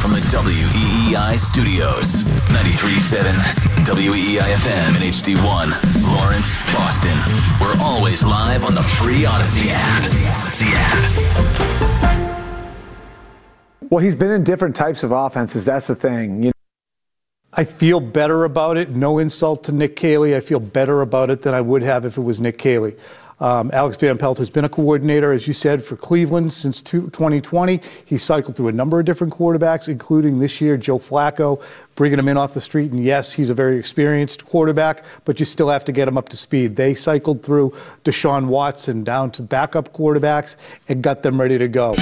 From the WEEI studios, 93.7 WEEI FM and HD1, Lawrence, Boston. We're always live on the free Odyssey app. Well, he's been in different types of offenses. That's the thing. You know, I feel better about it. No insult to Nick Caley. I feel better about it than I would have if it was Nick Caley. Um, Alex Van Pelt has been a coordinator, as you said, for Cleveland since 2020. He cycled through a number of different quarterbacks, including this year Joe Flacco, bringing him in off the street. And yes, he's a very experienced quarterback, but you still have to get him up to speed. They cycled through Deshaun Watson down to backup quarterbacks and got them ready to go.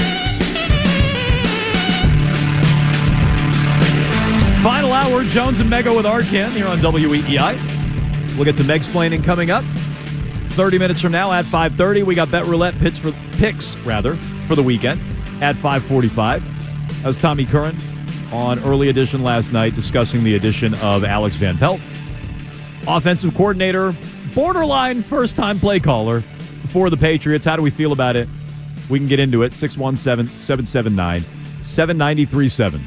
Final hour, Jones and Mego with Arcand here on WEEI. We'll get to Megsplaining coming up. 30 minutes from now at 5.30, we got Bet Roulette picks for, picks, rather, for the weekend at 5.45. That was Tommy Curran on early edition last night discussing the addition of Alex Van Pelt. Offensive coordinator, borderline first-time play caller for the Patriots. How do we feel about it? We can get into it. 617-779-7937.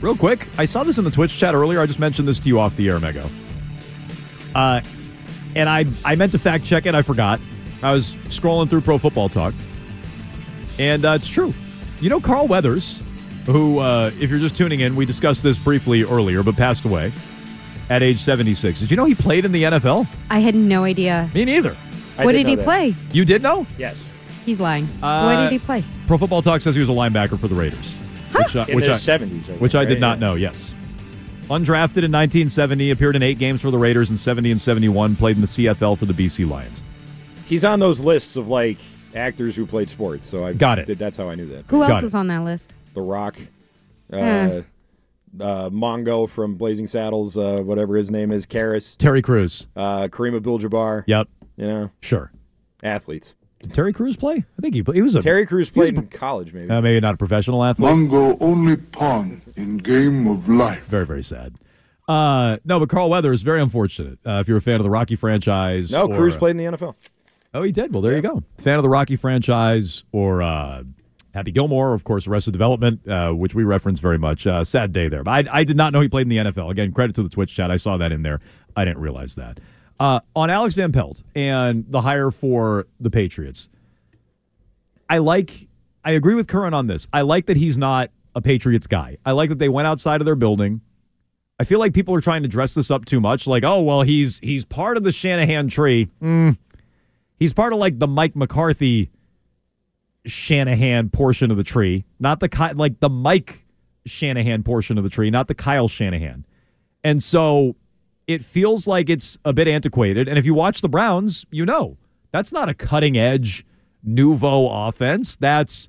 Real quick, I saw this in the Twitch chat earlier. I just mentioned this to you off the air, Mego. Uh, and I, I meant to fact check it. I forgot. I was scrolling through Pro Football Talk. And uh, it's true. You know Carl Weathers, who, uh, if you're just tuning in, we discussed this briefly earlier, but passed away at age 76. Did you know he played in the NFL? I had no idea. Me neither. what did, he that. play? You did know? Yes. He's lying. what did he play? Pro Football Talk says he was a linebacker for the Raiders. Which, uh, in which the I, 70s. I which I did right? not know, yes. Undrafted in 1970, appeared in eight games for the Raiders in 70 and 71, played in the CFL for the BC Lions. He's on those lists of like actors who played sports. So I Got it. Did, that's how I knew that. Who Got else it. is on that list? The Rock, uh, uh, Mongo from Blazing Saddles, uh, whatever his name is, Karras, Terry Crews. uh, Kareem Abdul-Jabbar. Yep. You know, Sure. athletes. Did Terry Crews play? I think he played. He was a Terry Crews played in college, maybe. uh, maybe not a professional athlete. Mongo only pawn in game of life. Very, very sad. Uh, no, but Carl Weathers, very unfortunate. Uh, if you're a fan of the Rocky franchise. no, or- Crews played in the NFL. Oh, he did. Well, there you go. Fan of the Rocky franchise or uh, Happy Gilmore, of course, Arrested Development, uh, which we reference very much. Uh, sad day there. But I, I did not know he played in the NFL. Again, credit to the Twitch chat. I saw that in there. I didn't realize that. Uh, on Alex Van Pelt and the hire for the Patriots, I like, I agree with Curran on this. I like that he's not a Patriots guy. I like that they went outside of their building. I feel like people are trying to dress this up too much. Like, oh, well, he's he's part of the Shanahan tree. Mm. He's part of like the Mike McCarthy Shanahan portion of the tree, not the like the Mike Shanahan portion of the tree, not the Kyle Shanahan. And so it feels like it's a bit antiquated. And if you watch the Browns, you know that's not a cutting edge nouveau offense. That's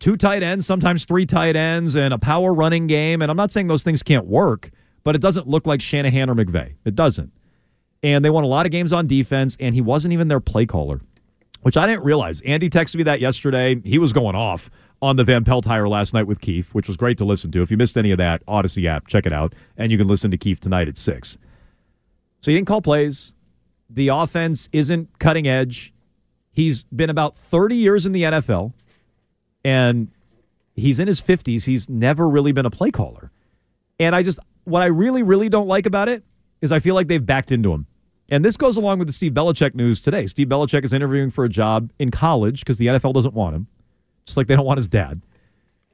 two tight ends, sometimes three tight ends, and a power running game. And I'm not saying those things can't work, but it doesn't look like Shanahan or McVay. It doesn't. And they won a lot of games on defense, and he wasn't even their play caller, which I didn't realize. Andy texted me that yesterday. He was going off on the Van Pelt hire last night with Keith, which was great to listen to. If you missed any of that, Odyssey app, check it out. And you can listen to Keith tonight at 6. So he didn't call plays. The offense isn't cutting edge. He's been about 30 years in the NFL, and he's in his 50s. He's never really been a play caller. And I just, what I really, really don't like about it is I feel like they've backed into him. And this goes along with the Steve Belichick news today. Steve Belichick is interviewing for a job in college because the NFL doesn't want him just like they don't want his dad.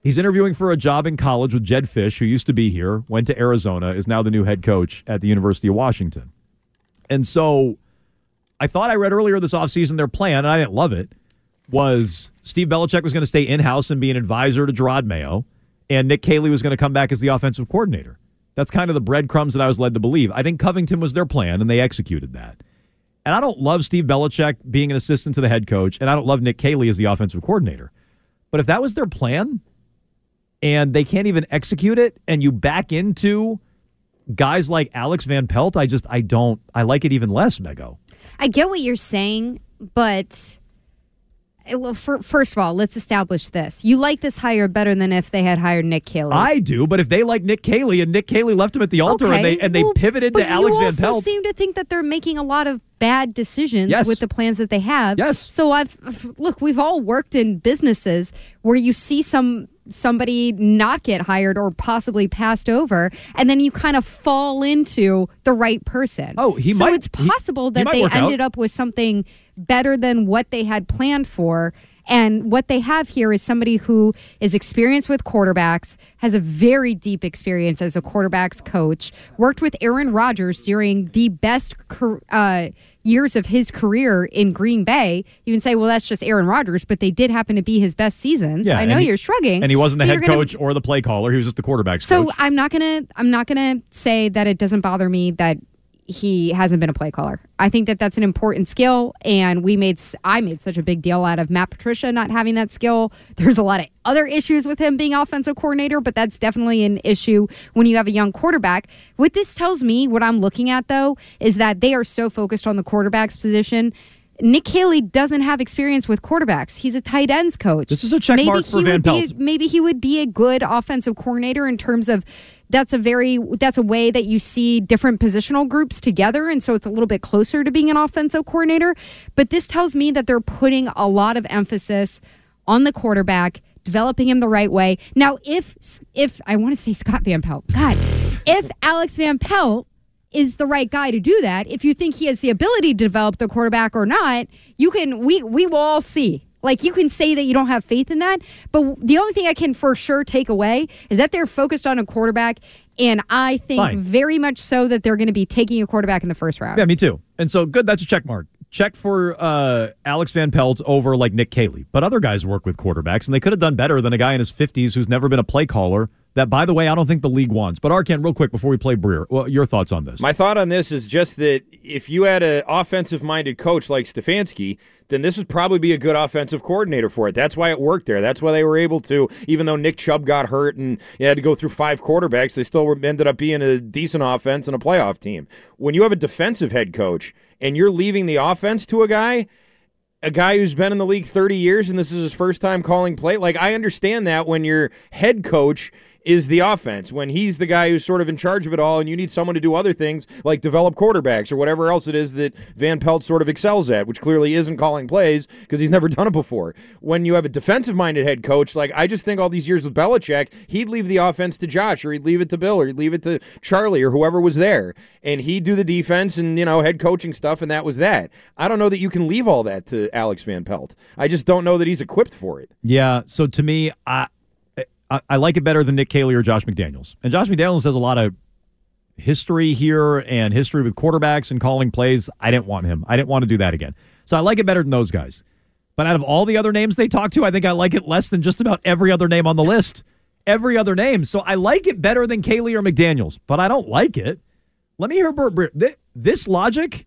He's interviewing for a job in college with Jedd Fisch, who used to be here, went to Arizona, is now the new head coach at the University of Washington. And so I thought I read earlier this offseason their plan, and I didn't love it, was Steve Belichick was going to stay in house and be an advisor to Jerod Mayo, and Nick Caley was going to come back as the offensive coordinator. That's kind of the breadcrumbs that I was led to believe. I think Covington was their plan, and they executed that. And I don't love Steve Belichick being an assistant to the head coach, and I don't love Nick Caley as the offensive coordinator. But if that was their plan, and they can't even execute it, and you back into guys like Alex Van Pelt, I just I don't I like it even less, Mego. I get what you're saying, but Eh, first of all, let's establish this. You like this hire better than if they had hired Nick Caley. I do, but if they like Nick Caley and Nick Caley left him at the altar okay, and they and they well, pivoted to Alex Van Pelt, you seem to think that they're making a lot of bad decisions yes. with the plans that they have. Yes. So I've look, we've all worked in businesses where you see some somebody not get hired or possibly passed over, and then you kind of fall into the right person. Oh, he so might. So it's possible he, that he they ended out. up with something better than what they had planned for. And what they have here is somebody who is experienced with quarterbacks, has a very deep experience as a quarterbacks coach, worked with Aaron Rodgers during the best uh, years of his career in Green Bay. You can say, well, that's just Aaron Rodgers, but they did happen to be his best seasons. Yeah, I know you're shrugging, and he wasn't the head gonna, coach or the play caller. He was just the quarterbacks so coach. I'm not gonna I'm not gonna say that it doesn't bother me that he hasn't been a play caller. I think that that's an important skill, and we made I made such a big deal out of Matt Patricia not having that skill. There's a lot of other issues with him being offensive coordinator, but that's definitely an issue when you have a young quarterback. What this tells me, what I'm looking at though, is that they are so focused on the quarterback's position. Nick Caley doesn't have experience with quarterbacks. He's a tight ends coach. This is a check maybe mark for Van Pelt. maybe he would be a good offensive coordinator in terms of that's a very that's a way that you see different positional groups together. And so it's a little bit closer to being an offensive coordinator. But this tells me that they're putting a lot of emphasis on the quarterback developing him the right way. Now if if i want to say scott van pelt. God if alex van pelt is the right guy to do that if you think he has the ability to develop the quarterback or not you can we we will all see like you can say that you don't have faith in that, but the only thing I can for sure take away is that they're focused on a quarterback, and I think Fine. very much so that they're going to be taking a quarterback in the first round. Yeah, me too. And so good. That's a check mark. Check for uh, Alex Van Pelt over like Nick Caley. But other guys work with quarterbacks, and they could have done better than a guy in his 50s who's never been a play caller. That, by the way, I don't think the league wants. But Arcand, real quick before we play Breer, well, your thoughts on this? My thought on this is just that if you had an offensive-minded coach like Stefanski, then this would probably be a good offensive coordinator for it. That's why it worked there. That's why they were able to, even though Nick Chubb got hurt and you had to go through five quarterbacks, they still ended up being a decent offense and a playoff team. When you have a defensive head coach and you're leaving the offense to a guy, a guy who's been in the league 30 years and this is his first time calling play, like I understand that when your head coach is the offense when he's the guy who's sort of in charge of it all and you need someone to do other things like develop quarterbacks or whatever else it is that Van Pelt sort of excels at, which clearly isn't calling plays because he's never done it before. When you have a defensive minded head coach, like I just think all these years with Belichick, he'd leave the offense to Josh or he'd leave it to Bill or he'd leave it to Charlie or whoever was there and he'd do the defense and, you know, head coaching stuff and that was that. I don't know that you can leave all that to Alex Van Pelt. I just don't know that he's equipped for it. Yeah, so to me, I I, I like it better than Nick Caley or Josh McDaniels. And Josh McDaniels has a lot of history here and history with quarterbacks and calling plays. I didn't want him. I didn't want to do that again. So I like it better than those guys. But out of all the other names they talk to, I think I like it less than just about every other name on the list. Every other name. So I like it better than Caley or McDaniels, but I don't like it. Let me hear Burt Breer. This logic,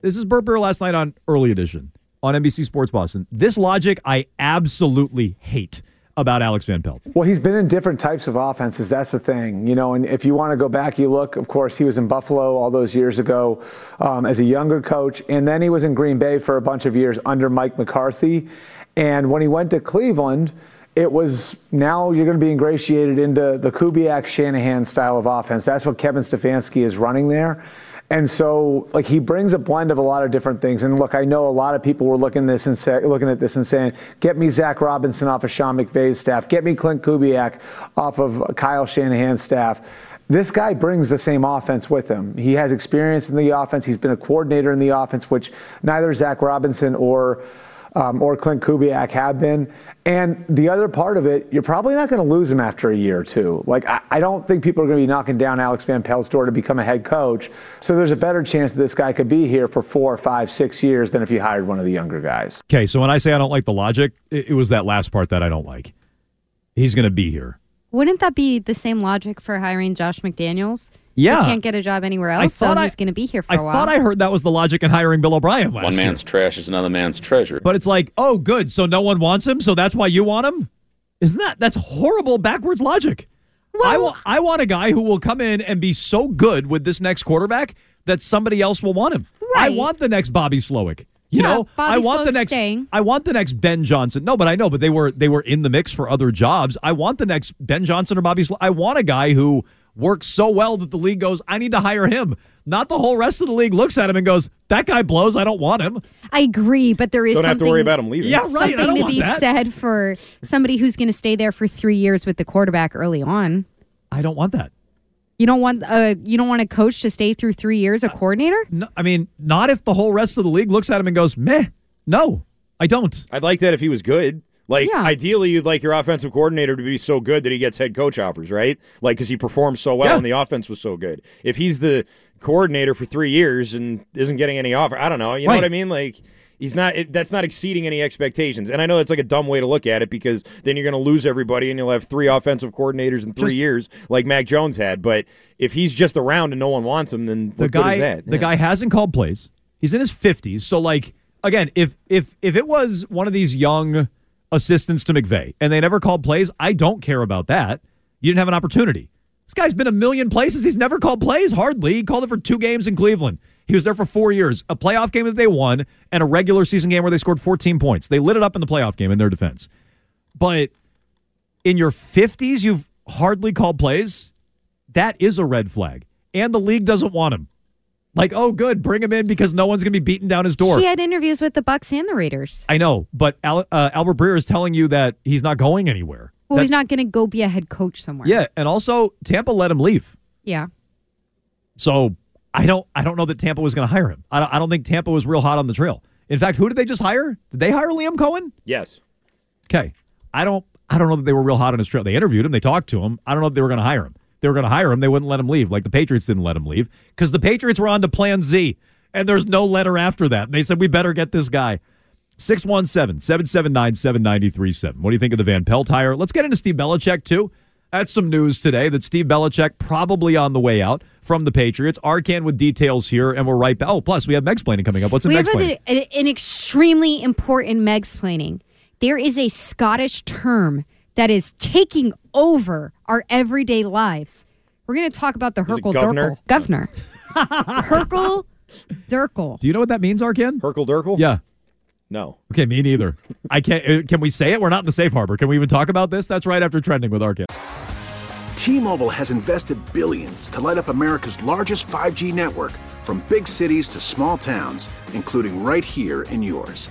this is Burt Breer last night on Early Edition on NBC Sports Boston. This logic I absolutely hate about Alex Van Pelt? Well, he's been in different types of offenses. That's the thing, you know. And if you want to go back, you look. Of course, he was in Buffalo all those years ago um, as a younger coach, and then he was in Green Bay for a bunch of years under Mike McCarthy. And when he went to Cleveland, it was now you're going to be ingratiated into the Kubiak Shanahan style of offense. That's what Kevin Stefanski is running there. And so, like, he brings a blend of a lot of different things. And look, I know a lot of people were looking this and say, looking at this and saying, "Get me Zach Robinson off of Sean McVay's staff. Get me Clint Kubiak off of Kyle Shanahan's staff." This guy brings the same offense with him. He has experience in the offense. He's been a coordinator in the offense, which neither Zach Robinson or um, or Clint Kubiak have been. And the other part of it, you're probably not going to lose him after a year or two. Like, I, I don't think people are going to be knocking down Alex Van Pelt's door to become a head coach. So there's a better chance that this guy could be here for four, five, six years than if you hired one of the younger guys. Okay, so when I say I don't like the logic, it, it was that last part that I don't like. He's going to be here. Wouldn't that be the same logic for hiring Josh McDaniels? Yeah. He can't get a job anywhere else, I thought I- he's going to be here for I a while. I thought I heard that was the logic in hiring Bill O'Brien last One year. man's trash is another man's treasure. But it's like, oh, good. So no one wants him. So that's why you want him. Isn't that that's horrible backwards logic? I wa- I want a guy who will come in and be so good with this next quarterback that somebody else will want him. Right. I want the next Bobby Slowik. You Yeah, know, I Bobby want the Slowik's next. staying. I want the next Ben Johnson. No, but I know, but they were they were in the mix for other jobs. I want the next Ben Johnson or Bobby. Slowik. I want a guy who works so well that the league goes, I need to hire him. Not the whole rest of the league looks at him and goes, that guy blows. I don't want him. I agree, but there is Don't have to something, worry about him leaving. Yeah, right. I Something don't to want be that. said for somebody who's going to stay there for three years with the quarterback early on. I don't want that. You don't want a you don't want a coach to stay through three years, a coordinator. No, I mean, not if the whole rest of the league looks at him and goes, meh. No, I don't. I'd like that if he was good. Like Yeah. ideally, you'd like your offensive coordinator to be so good that he gets head coach offers, right? Like because he performs so well Yeah. and the offense was so good. If he's the coordinator for three years and isn't getting any offer, I don't know. You know what I mean? Like he's not. It, that's not exceeding any expectations. And I know that's like a dumb way to look at it because then you're going to lose everybody and you'll have three offensive coordinators in three Just- years, like Mac Jones had. But if he's just around and no one wants him, then The what good guy, is that? the Yeah. guy hasn't called plays. He's in his fifties, so like again, if if if it was one of these young assistants to McVay and they never called plays, I don't care about that. You didn't have an opportunity. This guy's been a million places. He's never called plays, hardly. He called it for two games in Cleveland. He was there for four years, a playoff game that they won, and a regular season game where they scored 14 points. They lit it up in the playoff game in their defense. But in your 50s, you've hardly called plays. That is a red flag. And the league doesn't want him. Like, oh, good, bring him in because no one's going to be beating down his door. He had interviews with the Bucs and the Raiders. I know, but Al, uh, Albert Breer is telling you that he's not going anywhere. Well, That- he's not going to go be a head coach somewhere. Yeah, and also Tampa let him leave. Yeah. So I don't, I don't know that Tampa was going to hire him. I don't, I don't think Tampa was real hot on the trail. In fact, who did they just hire? Did they hire Liam Coen? yes. Okay, I don't, I don't know that they were real hot on his trail. They interviewed him, they talked to him. I don't know if they were going to hire him. They were going to hire him. They wouldn't let him leave. Like the Patriots didn't let him leave because the Patriots were on to Plan Z, and there's no letter after that. And they said we better get this guy. 617 779 7937. What do you think of the Van Pelt hire? Let's get into Steve Belichick, too. That's some news today that Steve Belichick probably on the way out from the Patriots. Arcan with details here, and we're right back. Oh, plus we have Megsplaining coming up. What's in we Meg's have planning? an, an extremely important Megsplaining. There is a Scottish term that is taking over our everyday lives. We're going to talk about the it Hurkle governor? Durkle. Governor. Hurkle Durkle. Do you know what that means, Arcan? Hurkle Durkle? Yeah. No. Okay, me neither. I can't. uh, Can we say it? We're not in the safe harbor. Can we even talk about this? That's right after trending with Arcan. T-Mobile has invested billions to light up America's largest 5G network from big cities to small towns, including right here in yours.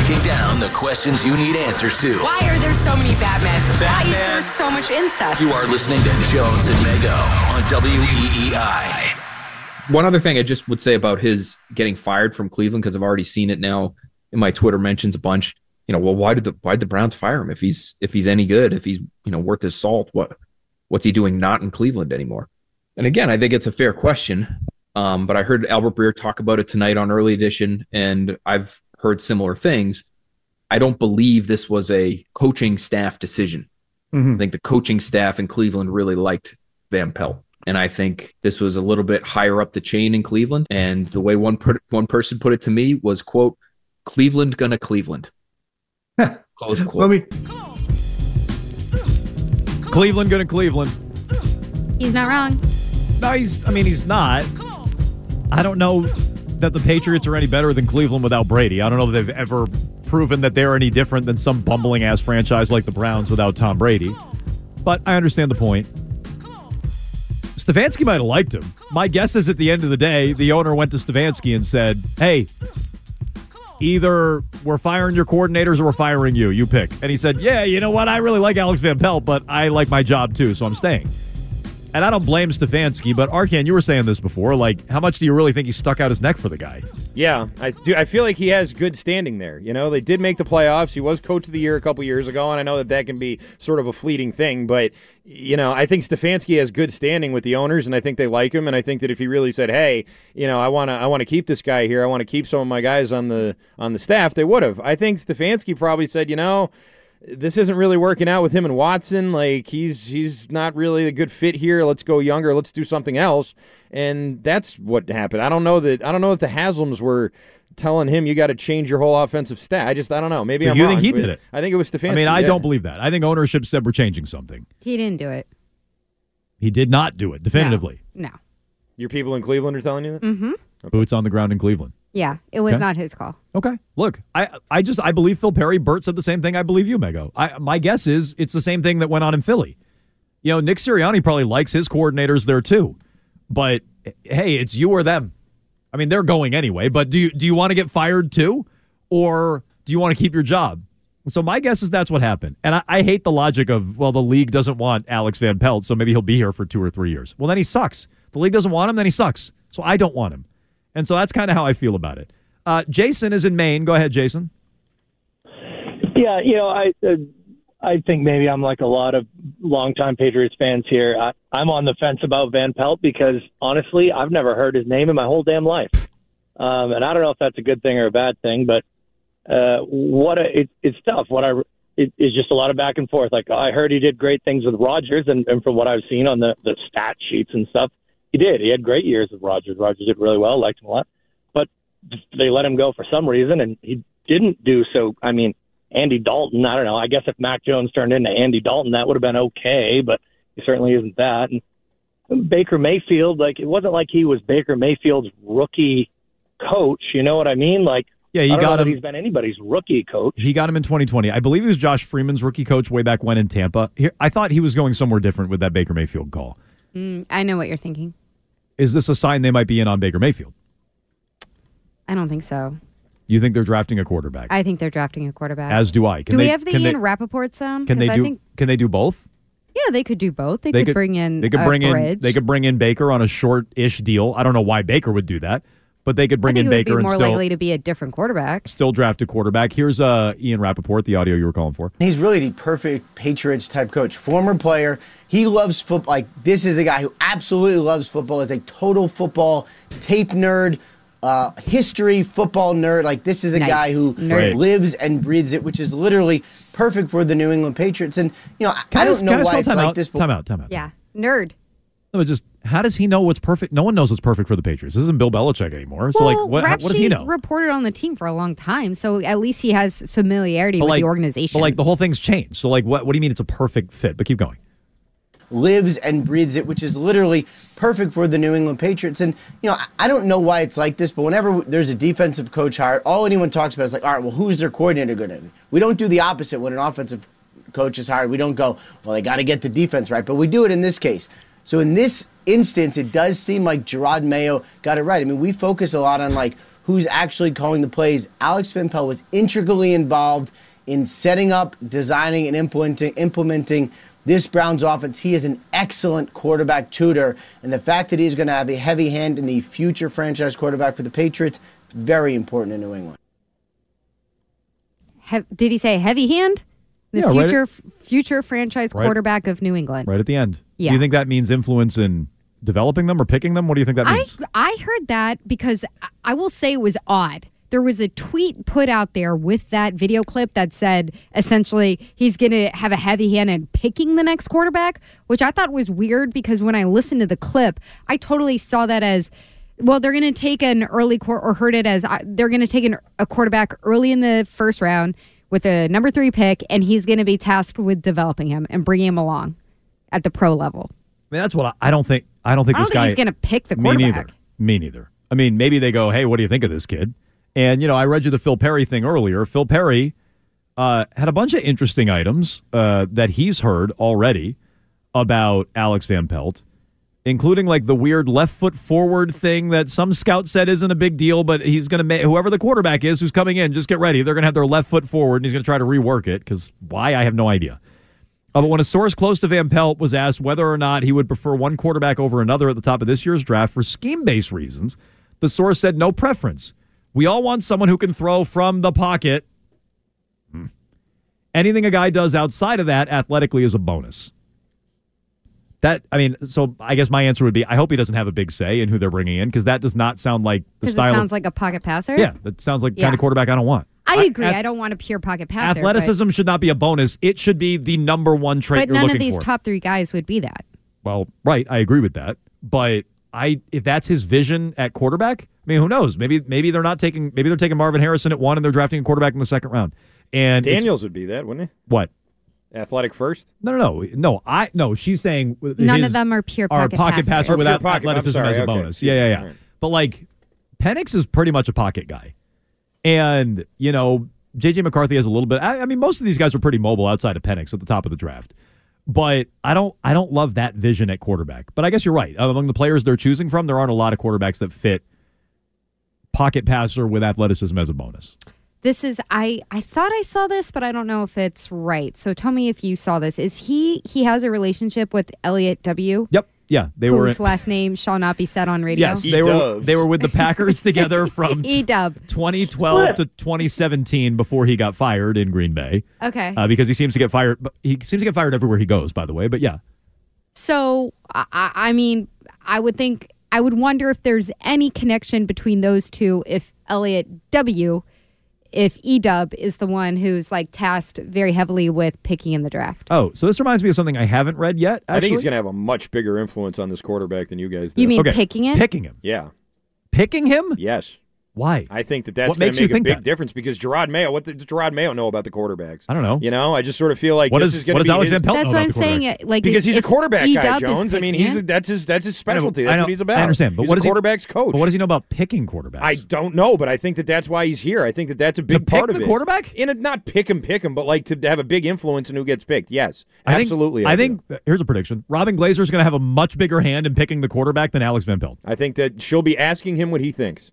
Breaking down the questions you need answers to. Why are there so many Batmen? Why is there so much incest? You are listening to Jones and Mego on E WEEI. One other thing I just would say about his getting fired from Cleveland because I've already seen it now in my Twitter mentions a bunch. You know, well, why did the why did the Browns fire him if he's if he's any good if he's you know worth his salt? What what's he doing not in Cleveland anymore? And again, I think it's a fair question. Um, but I heard Albert Breer talk about it tonight on Early Edition, and I've heard similar things. I don't believe this was a coaching staff decision. Mm-hmm. I think the coaching staff in Cleveland really liked Van Pelt. And I think this was a little bit higher up the chain in Cleveland. And the way one per- one person put it to me was, "quote Cleveland gonna Cleveland." Close quote. Let me. Cleveland going to Cleveland. He's not wrong. No, he's. I mean, he's not. I don't know that the Patriots are any better than Cleveland without Brady. I don't know that they've ever proven that they're any different than some bumbling ass franchise like the Browns without Tom Brady. But I understand the point. Stefanski might have liked him. My guess is at the end of the day, the owner went to Stefanski and said, Hey, either we're firing your coordinators or we're firing you. You pick. And he said, Yeah, you know what? I really like Alex Van Pelt, but I like my job too, so I'm staying. And I don't blame Stefanski, but Arcan, you were saying this before. Like, how much do you really think he stuck out his neck for the guy? Yeah, I do. I feel like he has good standing there. You know, they did make the playoffs. He was coach of the year a couple years ago, and I know that that can be sort of a fleeting thing. But you know, I think Stefanski has good standing with the owners, and I think they like him. And I think that if he really said, "Hey, you know, I want to, I want to keep this guy here. I want to keep some of my guys on the on the staff," they would have. I think Stefanski probably said, "You know." This isn't really working out with him and Watson. Like he's he's not really a good fit here. Let's go younger. Let's do something else. And that's what happened. I don't know that I don't know that the Haslams were telling him you got to change your whole offensive stat. I just I don't know. Maybe So I'm you wrong, think he did it? I think it was Stefanski. I mean, I yeah. don't believe that. I think ownership said we're changing something. He didn't do it. He did not do it definitively. No. Your people in Cleveland are telling you that. Mm-hmm. Boots on the ground in Cleveland. Yeah, it was Okay. not his call. Okay. Look, I I just I believe Phil Perry. Burt said the same thing. I believe you, Mego. I my guess is it's the same thing that went on in Philly. You know, Nick Sirianni probably likes his coordinators there too. But hey, it's you or them. I mean, they're going anyway. But do you do you want to get fired too, or do you want to keep your job? So my guess is that's what happened. And I, I hate the logic of well, the league doesn't want Alex Van Pelt, so maybe he'll be here for two or three years. Well, then he sucks. The league doesn't want him, then he sucks. So I don't want him. And so that's kind of how I feel about it. Uh, Jason is in Maine. Go ahead, Jason. Yeah, you know, I uh, I think maybe I'm like a lot of longtime Patriots fans here. I, I'm on the fence about Van Pelt because honestly, I've never heard his name in my whole damn life, um, and I don't know if that's a good thing or a bad thing. But uh, what a, it, it's tough. What I it is just a lot of back and forth. Like I heard he did great things with Rodgers, and, and from what I've seen on the the stat sheets and stuff, he did. He had great years with Rodgers. Rodgers did really well. Liked him a lot, but they let him go for some reason, and he didn't do so. I mean, Andy Dalton. I don't know. I guess if Mac Jones turned into Andy Dalton, that would have been okay, but he certainly isn't that. And Baker Mayfield, like it wasn't like he was Baker Mayfield's rookie coach. You know what I mean? Like, Yeah, he I don't got know that him. He's been anybody's rookie coach. He got him in 2020. I believe he was Josh Freeman's rookie coach way back when in Tampa. Here, I thought he was going somewhere different with that Baker Mayfield call. Mm, I know what you're thinking. Is this a sign they might be in on Baker Mayfield? I don't think so. You think they're drafting a quarterback? I think they're drafting a quarterback. As do I. Can do they- we have the can they- Ian Rapoport sound? Can they do? I think, can they do both? yeah, they could do both. They, could, bring in. They could bring in. They could bring in Baker on a short-ish deal. I don't know why Baker would do that, but they could I bring think in it would Baker be and more still likely to be a different quarterback. still draft a quarterback. Here's uh, Ian Rapoport, the audio you were calling for. He's really the perfect Patriots type coach. Former player. He loves football. Like this is a guy who absolutely loves football. Is a total football tape nerd, uh, history football nerd. Like this is a Nice. guy who Nerd. Lives and breathes it, which is literally perfect for the New England Patriots. And you know, I- Can I I don't know why it's like out? this. Time out. Time out. Yeah, nerd. No, but just how does he know what's perfect? No one knows what's perfect for the Patriots. This isn't Bill Belichick anymore. So well, like, what, how- what does he know? reported on the team for a long time, so at least he has familiarity But with like, the organization. but like the whole thing's changed. So like, what? What do you mean it's a perfect fit? But keep going. lives and breathes it, which is literally perfect for the New England Patriots. And, you know, I- I don't know why it's like this, but whenever there's a defensive coach hired, all anyone talks about is like, all right, well, who's their coordinator going to be? We don't do the opposite when an offensive coach is hired. We don't go, well, they got to get the defense right, but we do it in this case. So in this instance, it does seem like Jerod Mayo got it right. I mean, we focus a lot on like who's actually calling the plays. Alex Van Pelt was intricately involved in setting up, designing, and implementing implementing this Browns offense. He is an excellent quarterback tutor, and the fact that he's going to have a heavy hand in the future franchise quarterback for the Patriots, very important in New England. He- did he say heavy hand? The Yeah, right future future franchise Right. quarterback of New England. Right at the end. Yeah. Do you think that means influence in developing them or picking them? What do you think that I means? I heard that because I- I will say it was odd there was a tweet put out there with that video clip that said essentially he's going to have a heavy hand in picking the next quarterback, which I thought was weird because when I listened to the clip, I totally saw that as well, they're going to take an early court or heard it as uh, they're going to take an, a quarterback early in the first round with a number three pick, and he's going to be tasked with developing him and bringing him along at the pro level. I mean, that's what I, I don't think. I don't think I don't this think guy. he's going to pick the quarterback. Me neither. Me neither. I mean, maybe they go, "Hey, what do you think of this kid?" And you know, I read you the Phil Perry thing earlier. Phil Perry uh, had a bunch of interesting items uh, that he's heard already about Alex Van Pelt, including like the weird left foot forward thing that some scout said isn't a big deal, but he's going to make whoever the quarterback is who's coming in, just get ready. They're going to have their left foot forward, and he's going to try to rework it because why? I have no idea. Uh, but when a source close to Van Pelt was asked whether or not he would prefer one quarterback over another at the top of this year's draft for scheme based reasons, the source said no preference. We all want someone who can throw from the pocket. Hmm. Anything a guy does outside of that athletically is a bonus. That I mean, so I guess my answer would be I hope he doesn't have a big say in who they're bringing in because that does not sound like the Because it style. sounds of, like a pocket passer. yeah, that sounds like Yeah. kind of quarterback I don't want. I agree. ath- I don't want a pure pocket passer. but- Athleticism should not be a bonus. It should be the number one trait But, you're none looking of these for. top three guys would be that. Well, right, I agree with that. But I if that's his vision at quarterback, I mean, who knows? Maybe maybe they're not taking maybe they're taking Marvin Harrison at one and they're drafting a quarterback in the second round. And Daniels would be that, wouldn't he? what? Athletic first. No, no, no, no. I no. She's saying None his- of them are pure are pocket pocket passers. passer oh, without pocket, I'm athleticism sorry, as a okay. bonus. Yeah, yeah, yeah. All right. But like Penix is pretty much a pocket guy, and you know JJ McCarthy has a little bit. I, I mean, most of these guys are pretty mobile outside of Penix at the top of the draft. But I don't, I don't love that vision at quarterback. But I guess you're right. Among the players they're choosing from, there aren't a lot of quarterbacks that fit pocket passer with athleticism as a bonus. This is I I thought I saw this, but I don't know if it's right. So tell me if you saw this. Is he he has a relationship with Eliot W? Yep. Yeah, they were. whose last name shall not be said on radio. Yes, they were. They were with the Packers together from E Dub. 2012 to 2017 before he got fired in Green Bay. Okay. Uh, because he seems to get fired. He seems to get fired everywhere he goes. By the way, but yeah, So I, I I mean, I would think I would wonder if there's any connection between those two. If Eliot W, if Edub is the one who's like tasked very heavily with picking in the draft. Oh, so this reminds me of something I haven't read yet. I think he's going to have a much bigger influence on this quarterback than you guys do. You mean picking it? Picking him. Yeah. Picking him? Yes. Why? I think that that's What going makes to you make a big that? difference because Jerod Mayo. What does Jerod Mayo know about the quarterbacks? I don't know. You know, I just sort of feel like What this does- is going what to does be Alex his- Van Pelt That's know what I'm saying. quarterbacks? uh, Like because he's a quarterback E guy, Dub is Jones. I mean, he's a, that's his that's his specialty. I That's know- what he's about. I understand, but he's what a he- quarterback's coach. But what does he know about picking quarterbacks? I don't know, but I think that that's why he's here. I think that that's a big pick part of the it. quarterback? In a, not pick him, pick him, but like to have a big influence in who gets picked. Yes, I think- absolutely. I, think here's a prediction: Robyn Glaser is going to have a much bigger hand in picking the quarterback than Alex Van Pelt. I think that she'll be asking him what he thinks.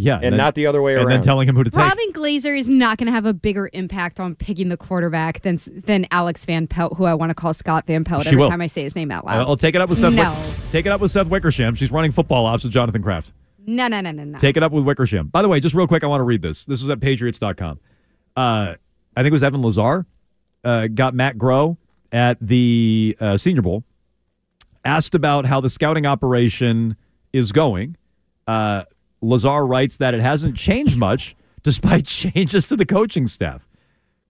Yeah, and, not the other way and around. then telling him who to take. Robyn Glaser is not going to have a bigger impact on picking the quarterback than than Alex Van Pelt, who I want to call Scott Van Pelt She every will. time I say his name out loud. I'll take it up with Seth. No. Wick- take it up with Seth Wickersham. She's running football ops with Jonathan Kraft. No, no, no, no, no. Take it up with Wickersham. By the way, just real quick, I want to read this. This is at Patriots.com. Uh, I think it was Evan Lazar uh, got Matt Groh at the uh, Senior Bowl. Asked about how the scouting operation is going. Uh, Lazar writes that it hasn't changed much despite changes to the coaching staff.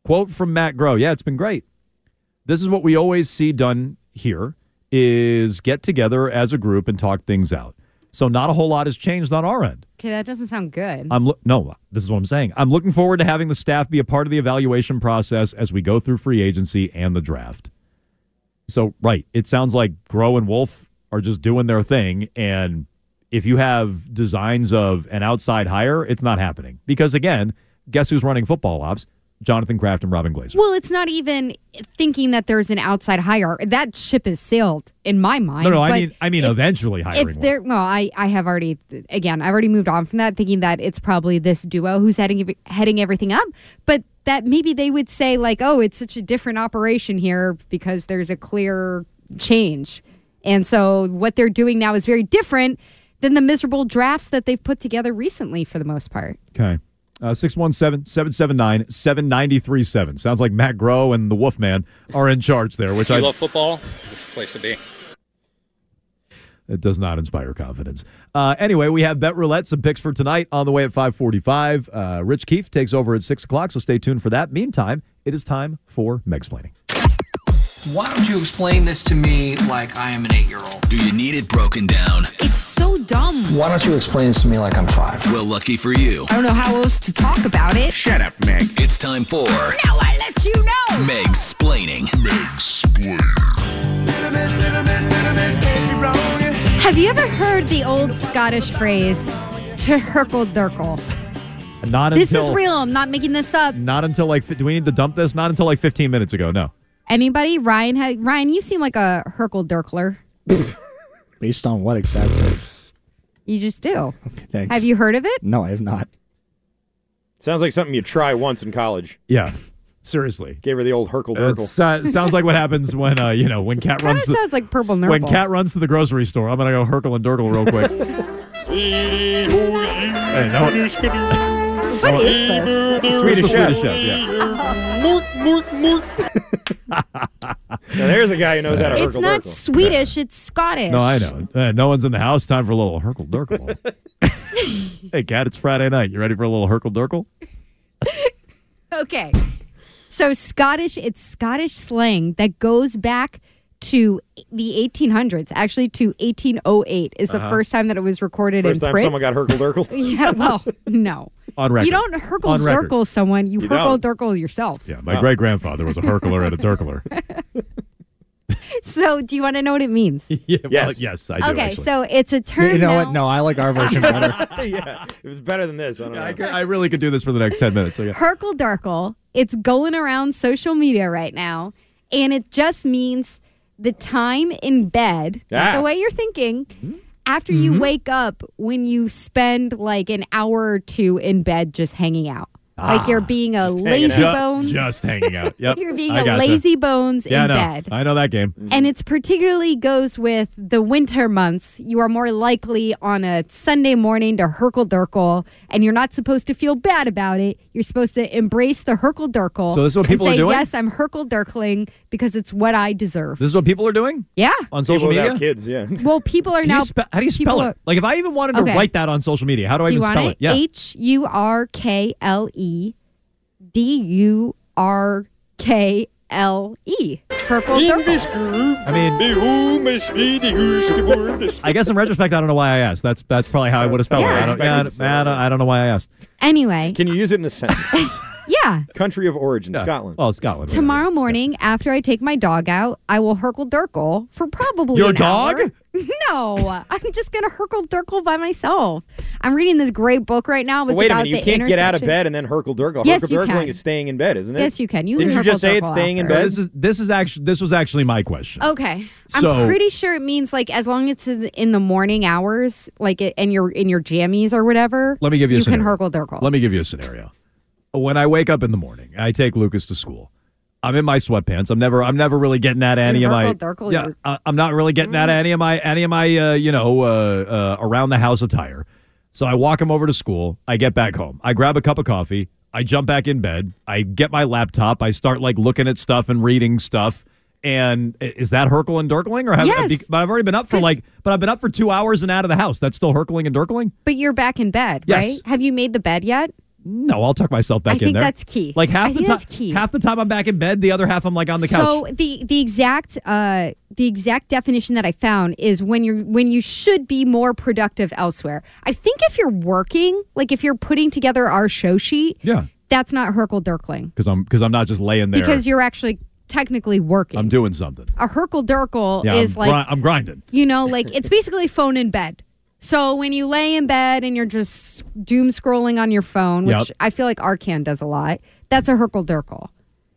Quote from Matt Groh: "Yeah, it's been great. This is what we always see done here: is get together as a group and talk things out. So not a whole lot has changed on our end. Okay, that doesn't sound good. I'm lo- no, this is what I'm saying. I'm looking forward to having the staff be a part of the evaluation process as we go through free agency and the draft. So, right, it sounds like Groh and Wolf are just doing their thing, and if you have designs of an outside hire, it's not happening because again, guess who's running football ops? Jonathan Kraft and Robyn Glaser. well, it's not even thinking that there's an outside hire. That ship has sailed in my mind. No, no, I mean, I mean, if- eventually hiring. If one. there, well, I, I have already, again, I've already moved on from that, thinking that it's probably this duo who's heading heading everything up. But that maybe they would say like, oh, it's such a different operation here because there's a clear change, and so what they're doing now is very different than the miserable drafts that they've put together recently, for the most part. Okay. Uh, 617 779 7937. Sounds like Matt Groh and the Wolfman are in charge there, which you I. love football, this is the place to be. It does not inspire confidence. Uh, anyway, we have bet roulette, some picks for tonight on the way at 545. Uh, Rich Keefe takes over at 6 o'clock, so stay tuned for that. Meantime, it is time for Megsplaining. Why don't you explain this to me like I am an eight year old? Do you need it broken down? It's so dumb. Why don't you explain this to me like I'm five? Well, lucky for you. I don't know how else to talk about it. Shut up, Meg. It's time for Now I let you know. Meg's Splaining. Meg's Have you ever heard the old Scottish phrase, to Hurkle Durkle? Not This is real. I'm not making this up. Not until like, do we need to dump this? Not until like 15 minutes ago. No. Anybody? Ryan? Ha- Ryan, you seem like a Hurkle Durkler. Based on what exactly? You just do. Thanks. Have you heard of it? No, I have not. Sounds like something you try once in college. Yeah. Seriously. Gave her the old Hurkle Durkle. It's, uh, sounds like what happens when, uh, you know, when Cat Kind runs of to, sounds like Purple Nurple. when Cat runs to the grocery store. I'm going to go Hurkle and Durkle real quick. hey, no. What is this? It's a Swedish, Swedish chef, yeah. There's a guy who knows how to It's Hurkle not Durkle. Swedish, it's Scottish. No, I know. Uh, no one's in the house. Time for a little Hurkle Durkle. hey, Cat, it's Friday night. You ready for a little Hurkle Durkle? Okay. So Scottish, it's Scottish slang that goes back to the 1800s, actually to 1808 is the Uh-huh. first time that it was recorded First in time print. someone got Hurkle Durkle. yeah, well, no. On record. You don't Hurkle On record. Durkle someone, you, You Hurkle don't. Durkle yourself. Yeah, my great grandfather was a Hurkler and a Durkler. So do you want to know what it means? yeah, well, yes, I do. okay, actually. so it's a term You know now. what? No, I like our version better. yeah, it was better than this. I don't know. I, could- I really could do this for the next 10 minutes. So yeah. Hurkle Durkle. It's going around social media right now, and it just means the time in bed, not Ah. the way you're thinking, after you wake up when you spend like an hour or two in bed just hanging out. Like you're ah, being a lazy Ju- bones. Just hanging out. Yep. You're being I a gotcha. lazy bones yeah, in I know. bed. I know that game. And it's particularly goes with the winter months. You are more likely on a Sunday morning to Hurkle Durkle, and you're not supposed to feel bad about it. You're supposed to embrace the Hurkle Durkle. So this is what and people are say, doing? Yes, I'm Hurkle Durkling because it's what I deserve. This is what people are doing yeah. on social People media? kids, yeah. Well, people are Can now. spe- how do you people spell are- it? Like, if I even wanted to Okay. write that on social media, how do I Do you even want spell it? it? Yeah. H U R K L E D U R K L E. Durkle. I mean, I guess in retrospect, I don't know why I asked. That's that's probably how I would have spelled Yeah. it. I don't, I I don't know why I asked. Anyway, Can you use it in a sentence? Yeah. Country of origin, Scotland. Well, Scotland. Tomorrow morning, after I take my dog out, I will Hurkle durkle for probably Your an dog? hour. No, I'm just gonna Hurkle durkle by myself. I'm reading this great book right now. It's wait a about minute. You the can't get out of intersection- bed and then Hurkle durkle. Yes, Hurkle you Durkling can. is staying in bed, isn't it? Yes, you can. You Didn't can you just Hurkle say it's Durkle staying in after. bed? This is this is actually this was actually my question. Okay, So- I'm pretty sure it means like as long as it's in the, in the morning hours, like it, and you're in your jammies or whatever. Let me give you a You can scenario. Hurkle Durkle. Let me give you a scenario. When I wake up in the morning, I take Lucas to school. I'm in my sweatpants. I'm never. I'm never really getting at any of my. Yeah, I- I'm not really getting at any of my any of my uh, you know uh, uh, around the house attire. So I walk him over to school. I get back home. I grab a cup of coffee. I jump back in bed. I get my laptop. I start like looking at stuff and reading stuff. And is that Hurkle and Durkling? or have Yes. but I've already been up for like, but I've been up for two hours and out of the house. That's still Hurkling and Durkling. But you're back in bed, Yes. right? Have you made the bed yet? No, I'll tuck myself back I in think there. that's key. Like half I the time, half the time I'm back in bed. The other half I'm like on the couch. so the the exact uh, the exact definition that I found is when you're when you should be more productive elsewhere. I think if you're working, like if you're putting together our show sheet, Yeah, that's not Hurkle Durkling because I'm because I'm not just laying there. because you're actually technically working. I'm doing something. a Hurkle Durkle Yeah, is I'm, like gri- I'm grinding. you know, like it's basically phone in bed. So when you lay in bed and you're just doom scrolling on your phone, which Yep. I feel like Arcan does a lot, that's a Hurkle Durkle.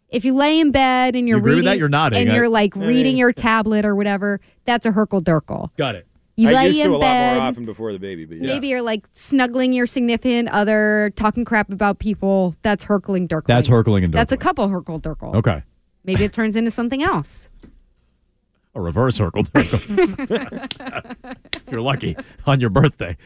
If you lay in bed and you're You reading that? You're nodding. and I- you're like I reading mean- your tablet or whatever, that's a Hurkle Durkle. Got it. You I lay in a lot bed. more often before the baby, but yeah. Maybe you're like snuggling your significant other, talking crap about people. That's Hurkling Durkling. That's Hurkling and That's a couple Hurkle Durkle. Okay, Maybe it turns into something else. A reverse Hurkle. if you're lucky on your birthday.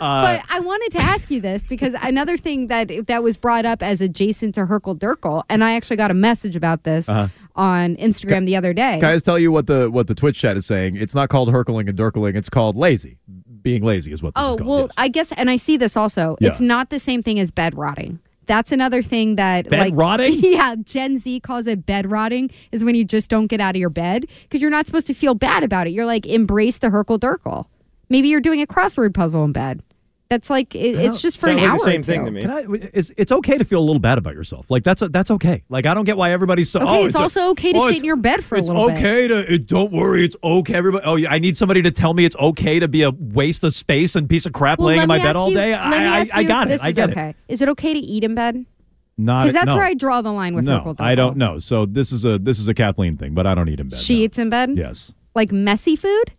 Uh, But I wanted to ask you this because another thing that that was brought up as adjacent to Hurkle Durkle, and I actually got a message about this Uh-huh. on Instagram the other day. Can I just tell you what the what the Twitch chat is saying? It's not called Hurkling and Durkling. It's called lazy. Being lazy is what this Oh, is called. well, I guess, and I see this also. Yeah. It's not the same thing as bed rotting. That's another thing that Bed like rotting? Yeah, Gen Z calls it bed rotting is when you just don't get out of your bed because you're not supposed to feel bad about it. You're like embrace the Hurkle Durkle. Maybe you're doing a crossword puzzle in bed. That's like it, it's just for an hour. or two. Can I, it's, it's okay to feel a little bad about yourself. Like that's that's okay. Like I don't get why everybody's so. Okay, oh, it's, a- also okay to oh, sit in your bed for a it's little bit. okay to it, don't worry. It's okay. Everybody. Oh, yeah, I need somebody to tell me it's okay to be a waste of space and piece of crap Well, laying in my bed all you- day. let I, I, I you if got it. I is get okay. it. Is it okay to eat in bed? Not Because that's no. where I draw the line with no, Hurkle I don't know. So this is a this is a Kathleen thing, but I don't eat in bed. She eats in bed. Yes. Like messy food.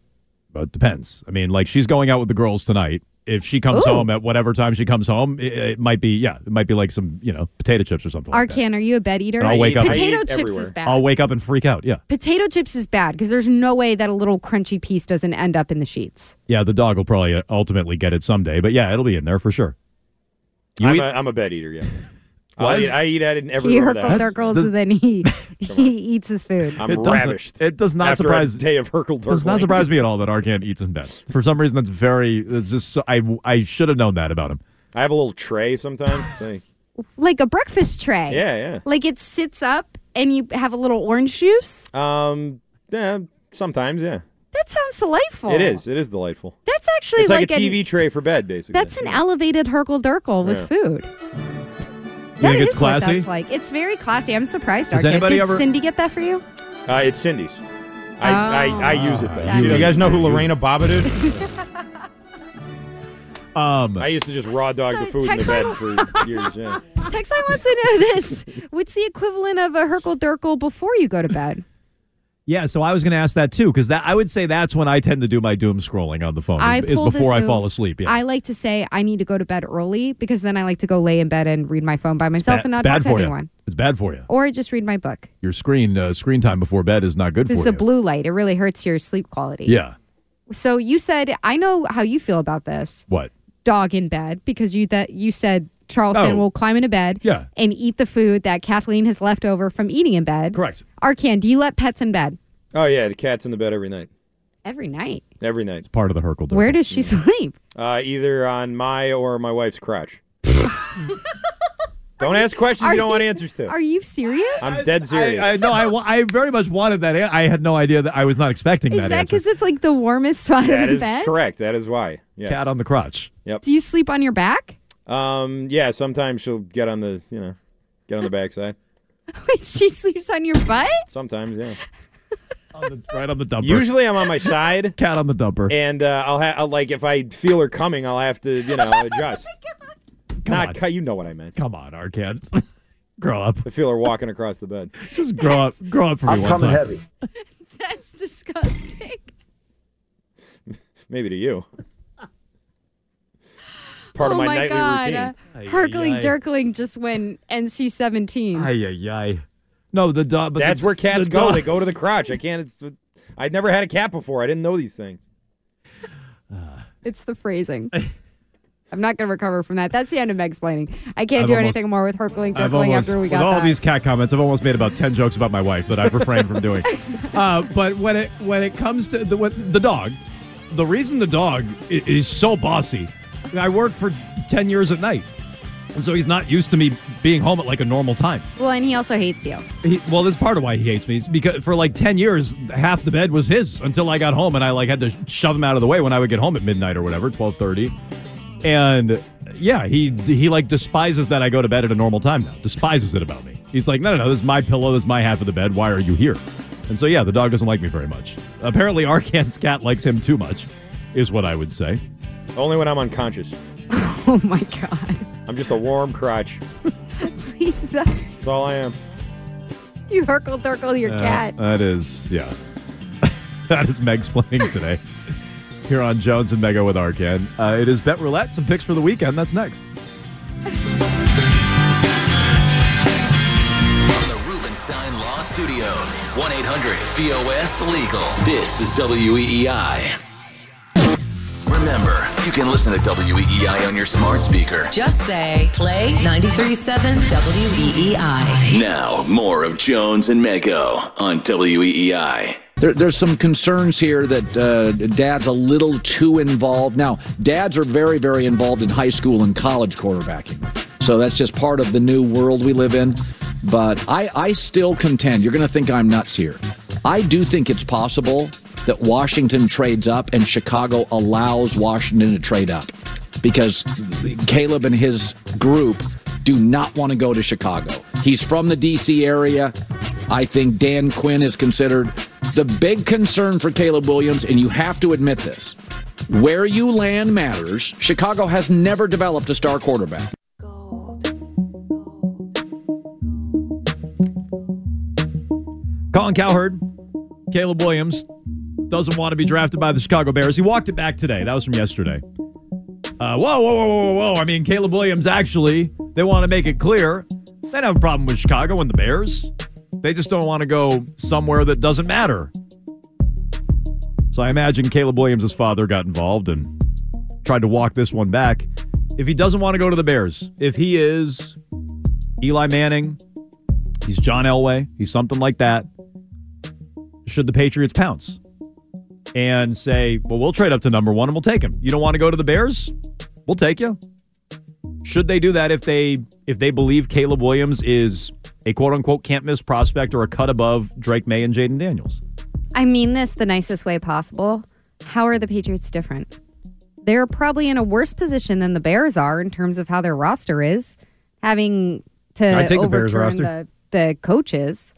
But it depends. I mean, like she's going out with the girls tonight. If she comes Ooh. home at whatever time she comes home, it, it might be yeah, it might be like some you know potato chips or something. like that. Are you a bed eater? And I'll wake up. Potato chips is bad. I'll wake up and freak out. Yeah, Potato chips is bad because there's no way that a little crunchy piece doesn't end up in the sheets. yeah. The dog will probably uh, ultimately get it someday, but yeah, it'll be in there for sure. You I'm, eat- a, I'm a bed eater. Yeah. Why I is- eat, I eat at it in every He roll Hurkle down. Durkles and then he he eats his food. I'm It doesn't- ravished. It does not after surprise a day of Hurkle Does not surprise me at all that Arcand eats in bed. For some reason, that's very. It's just so, I I should have known that about him. I have a little tray sometimes. Say, Like a breakfast tray. yeah, yeah. Like it sits up and you have a little orange juice. Um, yeah, sometimes, yeah. That sounds delightful. It is. It is delightful. That's actually it's like, like, a an- TV tray for bed, basically. That's an elevated Hurkle Durkle with Yeah. food. You That think it's is what classy? that's like. It's very classy. I'm surprised. Does Arcand. anybody Did ever- Cindy get that for you? Uh, it's Cindy's. I, I, I use it though. that She makes doesn't. You guys know who Lorena Bobbitt is? Um, I used to just raw dog So the food in the bed for years. Yeah. Texline wants to know this. What's the equivalent of a Hurkle Durkle before you go to bed? Yeah, so I was going to ask that too because that I would say that's when I tend to do my doom scrolling on the phone. I Is, is before I fall asleep. Yeah, I like to say I need to go to bed early because then I like to go lay in bed and read my phone by myself Bad- and not bad talk to for anyone. you. It's bad for you. Or just read my book. Your screen uh, screen time before bed is not good This for you. the blue light. It really hurts your sleep quality. yeah. So you said I know how you feel about this. What? Dog in bed because you that you said Charleston Oh. will climb into bed Yeah. and eat the food that Kathleen has left over from eating in bed. Correct. Arcand, do you let pets in bed Oh yeah, the cat's in the bed every night. every night? Every night. It's part of the Hurkle. Where does she sleep? Uh, either on my or my wife's crotch. don't ask questions Are you don't want answers to. Are you serious? I'm dead serious. I, I no, I, I very much wanted that. I had no idea that I was not expecting Is that, that because it's like the warmest spot that in the is bed? correct. That is why. Yes. Cat on the crotch. Yep. Do you sleep on your back? Um. Yeah. Sometimes she'll get on the you know get on the backside. Wait, she sleeps on your butt? Sometimes, yeah. right on the dumper. Usually I'm on my side. Cat on the dumper. And uh, I'll have like if I feel her coming, I'll have to you know adjust. Not cu- you know what I meant. Come on, Arcand. grow up. I feel her walking across the bed. Just grow up. Grow up for me I'm one coming time. heavy. That's disgusting. Maybe to you. Part oh of my, my nightly god. routine. Uh, Hurkling ay, ay. Durkling just went NC 17. Ay ay ay. No, the dog. But That's the, where cats the go. dog- They go to the crotch. I can't. It's, I'd never had a cat before. I didn't know these things. It's the phrasing. I'm not going to recover from that. That's the end of Megsplaining. I can't I've do almost- anything more with Herkling Durkling after we with got all that. these cat comments, I've almost made about ten jokes about my wife that I've refrained from doing. Uh, but when it when it comes to the when, the dog, the reason the dog i- is so bossy, I worked for ten years at night, and so he's not used to me being home at like a normal time. well, and he also hates you. He, well, this is part of why he hates me. is because for like ten years, half the bed was his until I got home, and I like had to shove him out of the way when I would get home at midnight or whatever, twelve thirty. And yeah, he he like despises that I go to bed at a normal time now. Despises it about me. He's like, no, no, no, this is my pillow, this is my half of the bed. Why are you here? And so yeah, the dog doesn't like me very much. Apparently, Arcand's cat likes him too much, is what I would say. Only when I'm unconscious. Oh my god. I'm just a warm crotch. Please stop. That's all I am. You Hurkle Durkle your Uh, cat. That is, yeah. that is Megsplaining today. Here on Jones and Mego with Arcand. Uh, it is Bet Roulette. Some picks for the weekend. That's next. From the Rubenstein Law Studios, 1 800 BOS Legal. This is WEEI. Remember, you can listen to WEEI on your smart speaker. Just say play 93.7 WEEI. Now, more of Jones and Mego on WEEI. There, there's some concerns here that uh, dad's a little too involved. Now, dads are very, very involved in high school and college quarterbacking. So that's just part of the new world we live in. But I, I still contend, you're going to think I'm nuts here. I do think it's possible that Washington trades up and Chicago allows Washington to trade up because Caleb and his group do not want to go to Chicago. He's from the D.C. area. I think Dan Quinn is considered the big concern for Caleb Williams, and you have to admit this. Where you land matters. Chicago has never developed a star quarterback. Colin Cowherd, Caleb Williams doesn't want to be drafted by the Chicago Bears. He walked it back today. That was from yesterday. Uh, whoa, whoa, whoa, whoa, whoa. I mean, Caleb Williams actually, they want to make it clear they don't have a problem with Chicago and the Bears. They just don't want to go somewhere that doesn't matter. So I imagine Caleb Williams' father got involved and tried to walk this one back. If he doesn't want to go to the Bears, if he is Eli Manning, he's John Elway, he's something like that, should the Patriots pounce and say, well, we'll trade up to number one and we'll take him. You don't want to go to the Bears? We'll take you. Should they do that if they if they believe Caleb Williams is a quote unquote can't miss prospect or a cut above Drake Maye and Jayden Daniels? I mean this the nicest way possible. How are the Patriots different? They're probably in a worse position than the Bears are in terms of how their roster is, having to I'd take the Bears overturn roster. the, the coaches.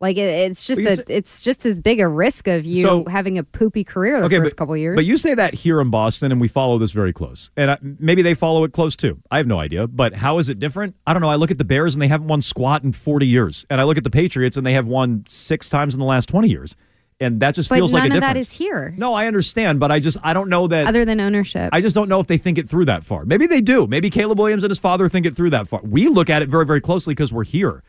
Like it, it's just a, say- it's just as big a risk of you So- having a poopy career the first but, couple years. But you say that here in Boston, and we follow this very close. And I, maybe they follow it close too. I have no idea. But how is it different? I don't know. I look at the Bears, and they haven't won squat in 40 years. And I look at the Patriots, and they have won six times in the last 20 years. And that just but feels like a of that is here, no, I understand, but I just I don't know that. other than ownership. I just don't know if they think it through that far. Maybe they do. Maybe Caleb Williams and his father think it through that far. We look at it very, very closely because we're here.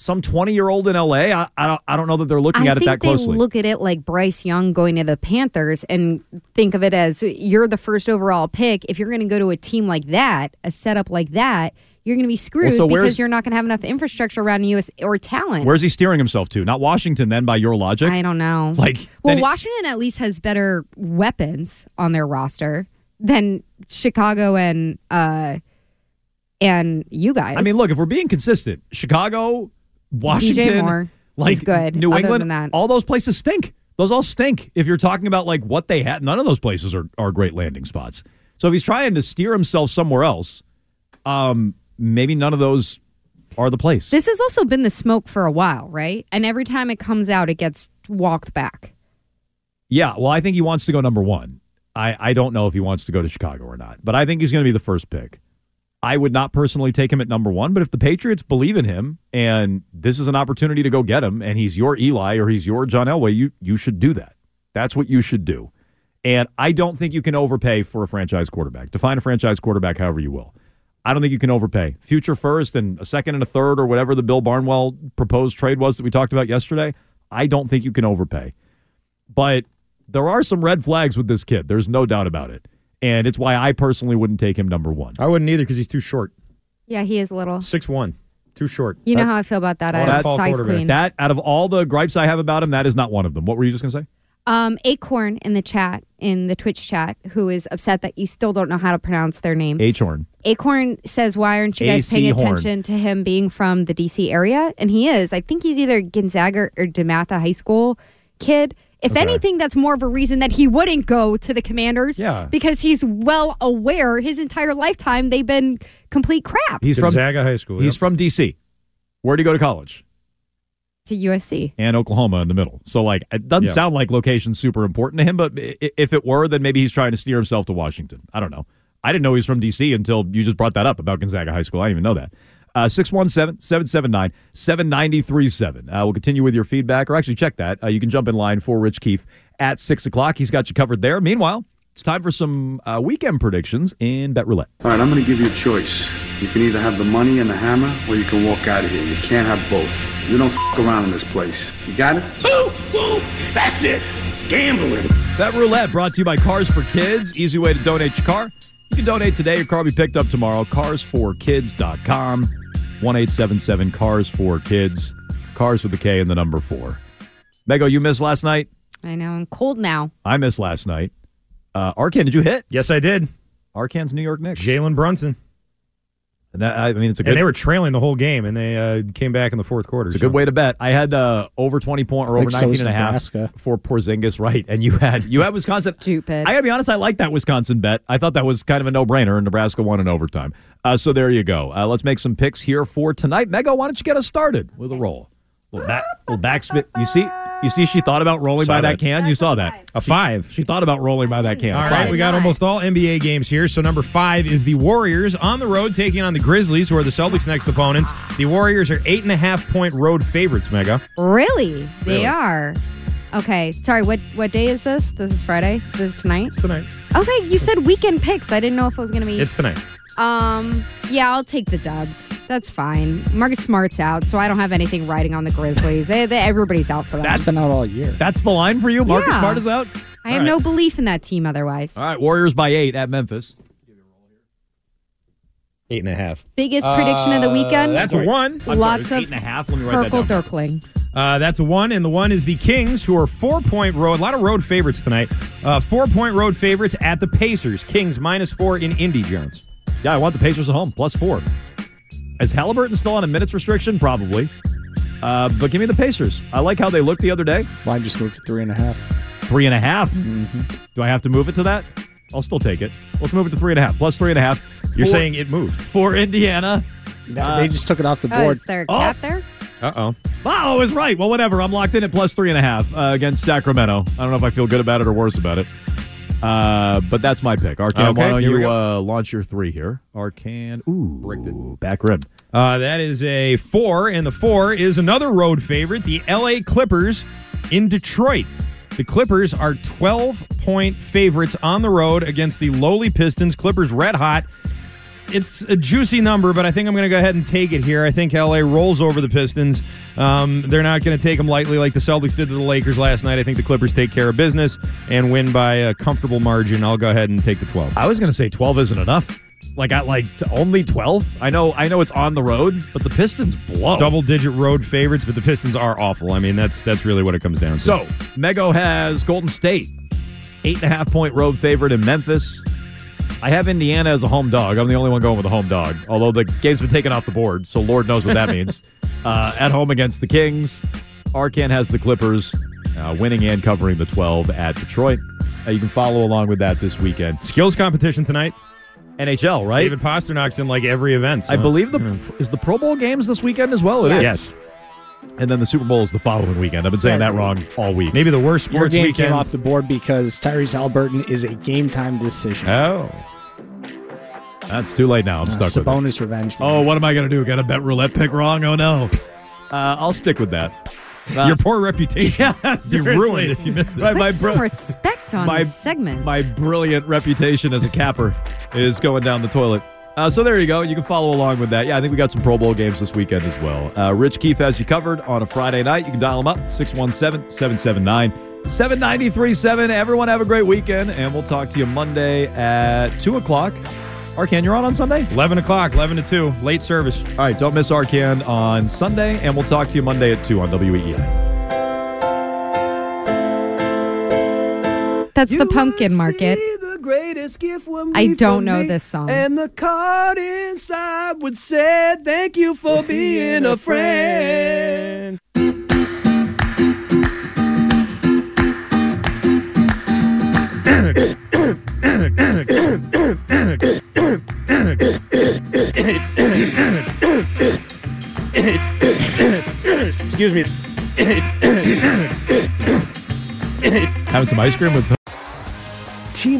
Some 20 year old in LA, I, I, don't, I don't know that they're looking I at it that closely. they look at it like Bryce Young going to the Panthers and think of it as you're the first overall pick. If you're going to go to a team like that, a setup like that, you're going to be screwed so because you're not going to have enough infrastructure around you or talent. Where's he steering himself to? Not Washington, then, by your logic? I don't know. Like, well, Washington at least has better weapons on their roster than Chicago and uh and you guys. I mean, look, if we're being consistent, Chicago, Washington, like good, New other England, than that. all those places stink. Those all stink. If you're talking about like what they had, none of those places are, are great landing spots. So if he's trying to steer himself somewhere else, um, maybe none of those are the place. This has also been the smoke for a while, right? And every time it comes out, it gets walked back. Yeah, well, I think he wants to go number one. I, I don't know if he wants to go to Chicago or not, but I think he's going to be the first pick. I would not personally take him at number one, but if the Patriots believe in him and this is an opportunity to go get him and he's your Eli or he's your John Elway, you you should do that. That's what you should do. And I don't think you can overpay for a franchise quarterback. Define a franchise quarterback however you will. I don't think you can overpay. Future first and a second and a third or whatever the Bill Barnwell proposed trade was that we talked about yesterday. I don't think you can overpay. But there are some red flags with this kid. There's no doubt about it. And it's why I personally wouldn't take him number one. I wouldn't either because he's too short. Yeah, he is little. Six one, too short. You know how I feel about that. I have a size queen. That out of all the gripes I have about him, that is not one of them. What were you just going to say? Um, Acorn in the chat, in the Twitch chat, who is upset that you still don't know how to pronounce their name. H-horn. Acorn says, "Why aren't you guys paying AC Horn. attention to him being from the DC area?" And he is. I think he's either Gonzaga or DeMatha High School kid. If Okay. anything, that's more of a reason that he wouldn't go to the Commanders. Yeah. because he's well aware his entire lifetime they've been complete crap. He's Gonzaga from High School. He's from D.C. Where'd he go to college? to USC. And Oklahoma in the middle. So, like, it doesn't Yeah. sound like location's super important to him, but if it were, then maybe he's trying to steer himself to Washington. I don't know. I didn't know he was from D.C. until you just brought that up about Gonzaga High School. I didn't even know that. Uh, 617 779 7937. Uh, We'll continue with your feedback, or actually check that. Uh, you can jump in line for Rich Keefe at 6 o'clock. He's got you covered there. Meanwhile, it's time for some uh, weekend predictions in Bet Roulette. All right, I'm going to give you a choice. You can either have the money and the hammer, or you can walk out of here. You can't have both. You don't f- around in this place. You got it? Woo! Woo! That's it! Gambling. Bet Roulette brought to you by Cars for Kids. Easy way to donate your car. You can donate today. Your car will be picked up tomorrow. Cars4kids.com. 1877 Cars for Kids. Cars with the K and the number four. Mego, you missed last night. I know. I'm cold now. I missed last night. Uh, Arcand, did you hit? Yes, I did. Arcand's New York Knicks. Jalen Brunson. And that, I mean, it's a good. And they were trailing the whole game, and they uh, came back in the fourth quarter. It's a good way to bet. I had uh, over 20 point or over Like so 19 is and a half Nebraska. for Porzingis, right? And you had you had Wisconsin. Stupid. I gotta be honest, I like that Wisconsin bet. I thought that was kind of a no brainer, and Nebraska won in overtime. Uh, so there you go. Uh, let's make some picks here for tonight. Mego, why don't you get us started with a roll? Little back, little backspin. You see, you see, she thought about rolling Saw by that, that. can. You saw that. A five. She thought about rolling by that can. All right, five. we got almost all NBA games here. So number five is the Warriors on the road taking on the Grizzlies, who are the Celtics' next opponents. The Warriors are eight and a half point road favorites. Mego. Really? They Really. are. Okay. Sorry. What what day is this? This is Friday. This is tonight. It's tonight. Okay. You said weekend picks. I didn't know if it was gonna be. It's tonight. Um. Yeah, I'll take the Dubs. That's fine. Marcus Smart's out, so I don't have anything riding on the Grizzlies. they, they, everybody's out for that. That's been out all year. That's the line for you. Marcus Yeah. Smart is out. I have All no belief in that team otherwise. All right, Warriors by eight at Memphis. Eight and a half. Biggest prediction of the weekend? That's a one. I'm Lots it's of eight and a half. Let me write that down. Durkling. Uh, that's one, and the one is the Kings, who are four point road. A lot of road favorites tonight. Uh, four point road favorites at the Pacers. Kings minus four in Indy Jones. Yeah, I want the Pacers at home plus four. Is Halliburton still on a minutes restriction? Probably. Uh, but give me the Pacers. I like how they looked the other day. Line just moved to three and a half. Three and a half. Do I have to move it to that? I'll still take it. Let's move it to three and a half. Plus three and a half. You're For- saying it moved. for Indiana. Nah, Uh, they just took it off the Oh, board. is there a Oh. cat there? Uh oh. Oh, I was right. Well, whatever. I'm locked in at plus three and a half uh, against Sacramento. I don't know if I feel good about it or worse about it. Uh, but that's my pick. Arcand, Okay, why don't you uh, launch your three here? Arcand. Ooh, back rim. Uh, that is a four, and the four is another road favorite, the LA Clippers in Detroit. The Clippers are 12 point favorites on the road against the lowly Pistons. Clippers red hot. It's a juicy number, but I think I'm going to go ahead and take it here. I think LA rolls over the Pistons. Um, they're not going to take them lightly like the Celtics did to the Lakers last night. I think the Clippers take care of business and win by a comfortable margin. I'll go ahead and take the 12. I was going to say 12 isn't enough. Like at like only 12. I know I know it's on the road, but the Pistons blow. Double digit road favorites, but the Pistons are awful. I mean, that's that's really what it comes down to. So Mego has Golden State, eight and a half point road favorite in Memphis. I have Indiana as a home dog. I'm the only one going with a home dog, although the game's been taken off the board, so Lord knows what that means. Uh, at home against the Kings, Arcand has the Clippers uh, winning and covering the 12 at Detroit. Uh, you can follow along with that this weekend. skills competition tonight. NHL, right? David Pastrnak's in like every event. so- I believe the is the Pro Bowl games this weekend as well. It is. Yes. And then the Super Bowl is the following weekend. I've been saying that wrong all week. Maybe the worst Your sports game weekend. came off the board because Tyrese Halliburton is a game time decision. Oh. That's too late now. I'm Uh, stuck with it. Sabonis revenge. Oh, what am I going to do? Got a bet roulette pick wrong? Oh, no. Uh, I'll stick with that. Uh, Your poor reputation. Yeah, be ruined if you miss it. Right, my, Put some respect on my- this segment. my brilliant reputation as a capper is going down the toilet. Uh, so there you go. You can follow along with that. Yeah, I think we got some Pro Bowl games this weekend as well. Uh, Rich Keefe has you covered on a Friday night. You can dial him up 617 779 7937. Everyone have a great weekend, and we'll talk to you Monday at 2 o'clock. Arcand, you're on on Sunday? 11 o'clock, 11 to 2, late service. All right, don't miss Arcand on Sunday, and we'll talk to you Monday at 2 on WEEI. That's the pumpkin market. The greatest gift would I don't know this song. And the card inside would say, Thank you for being a friend. Excuse me. Having some ice cream with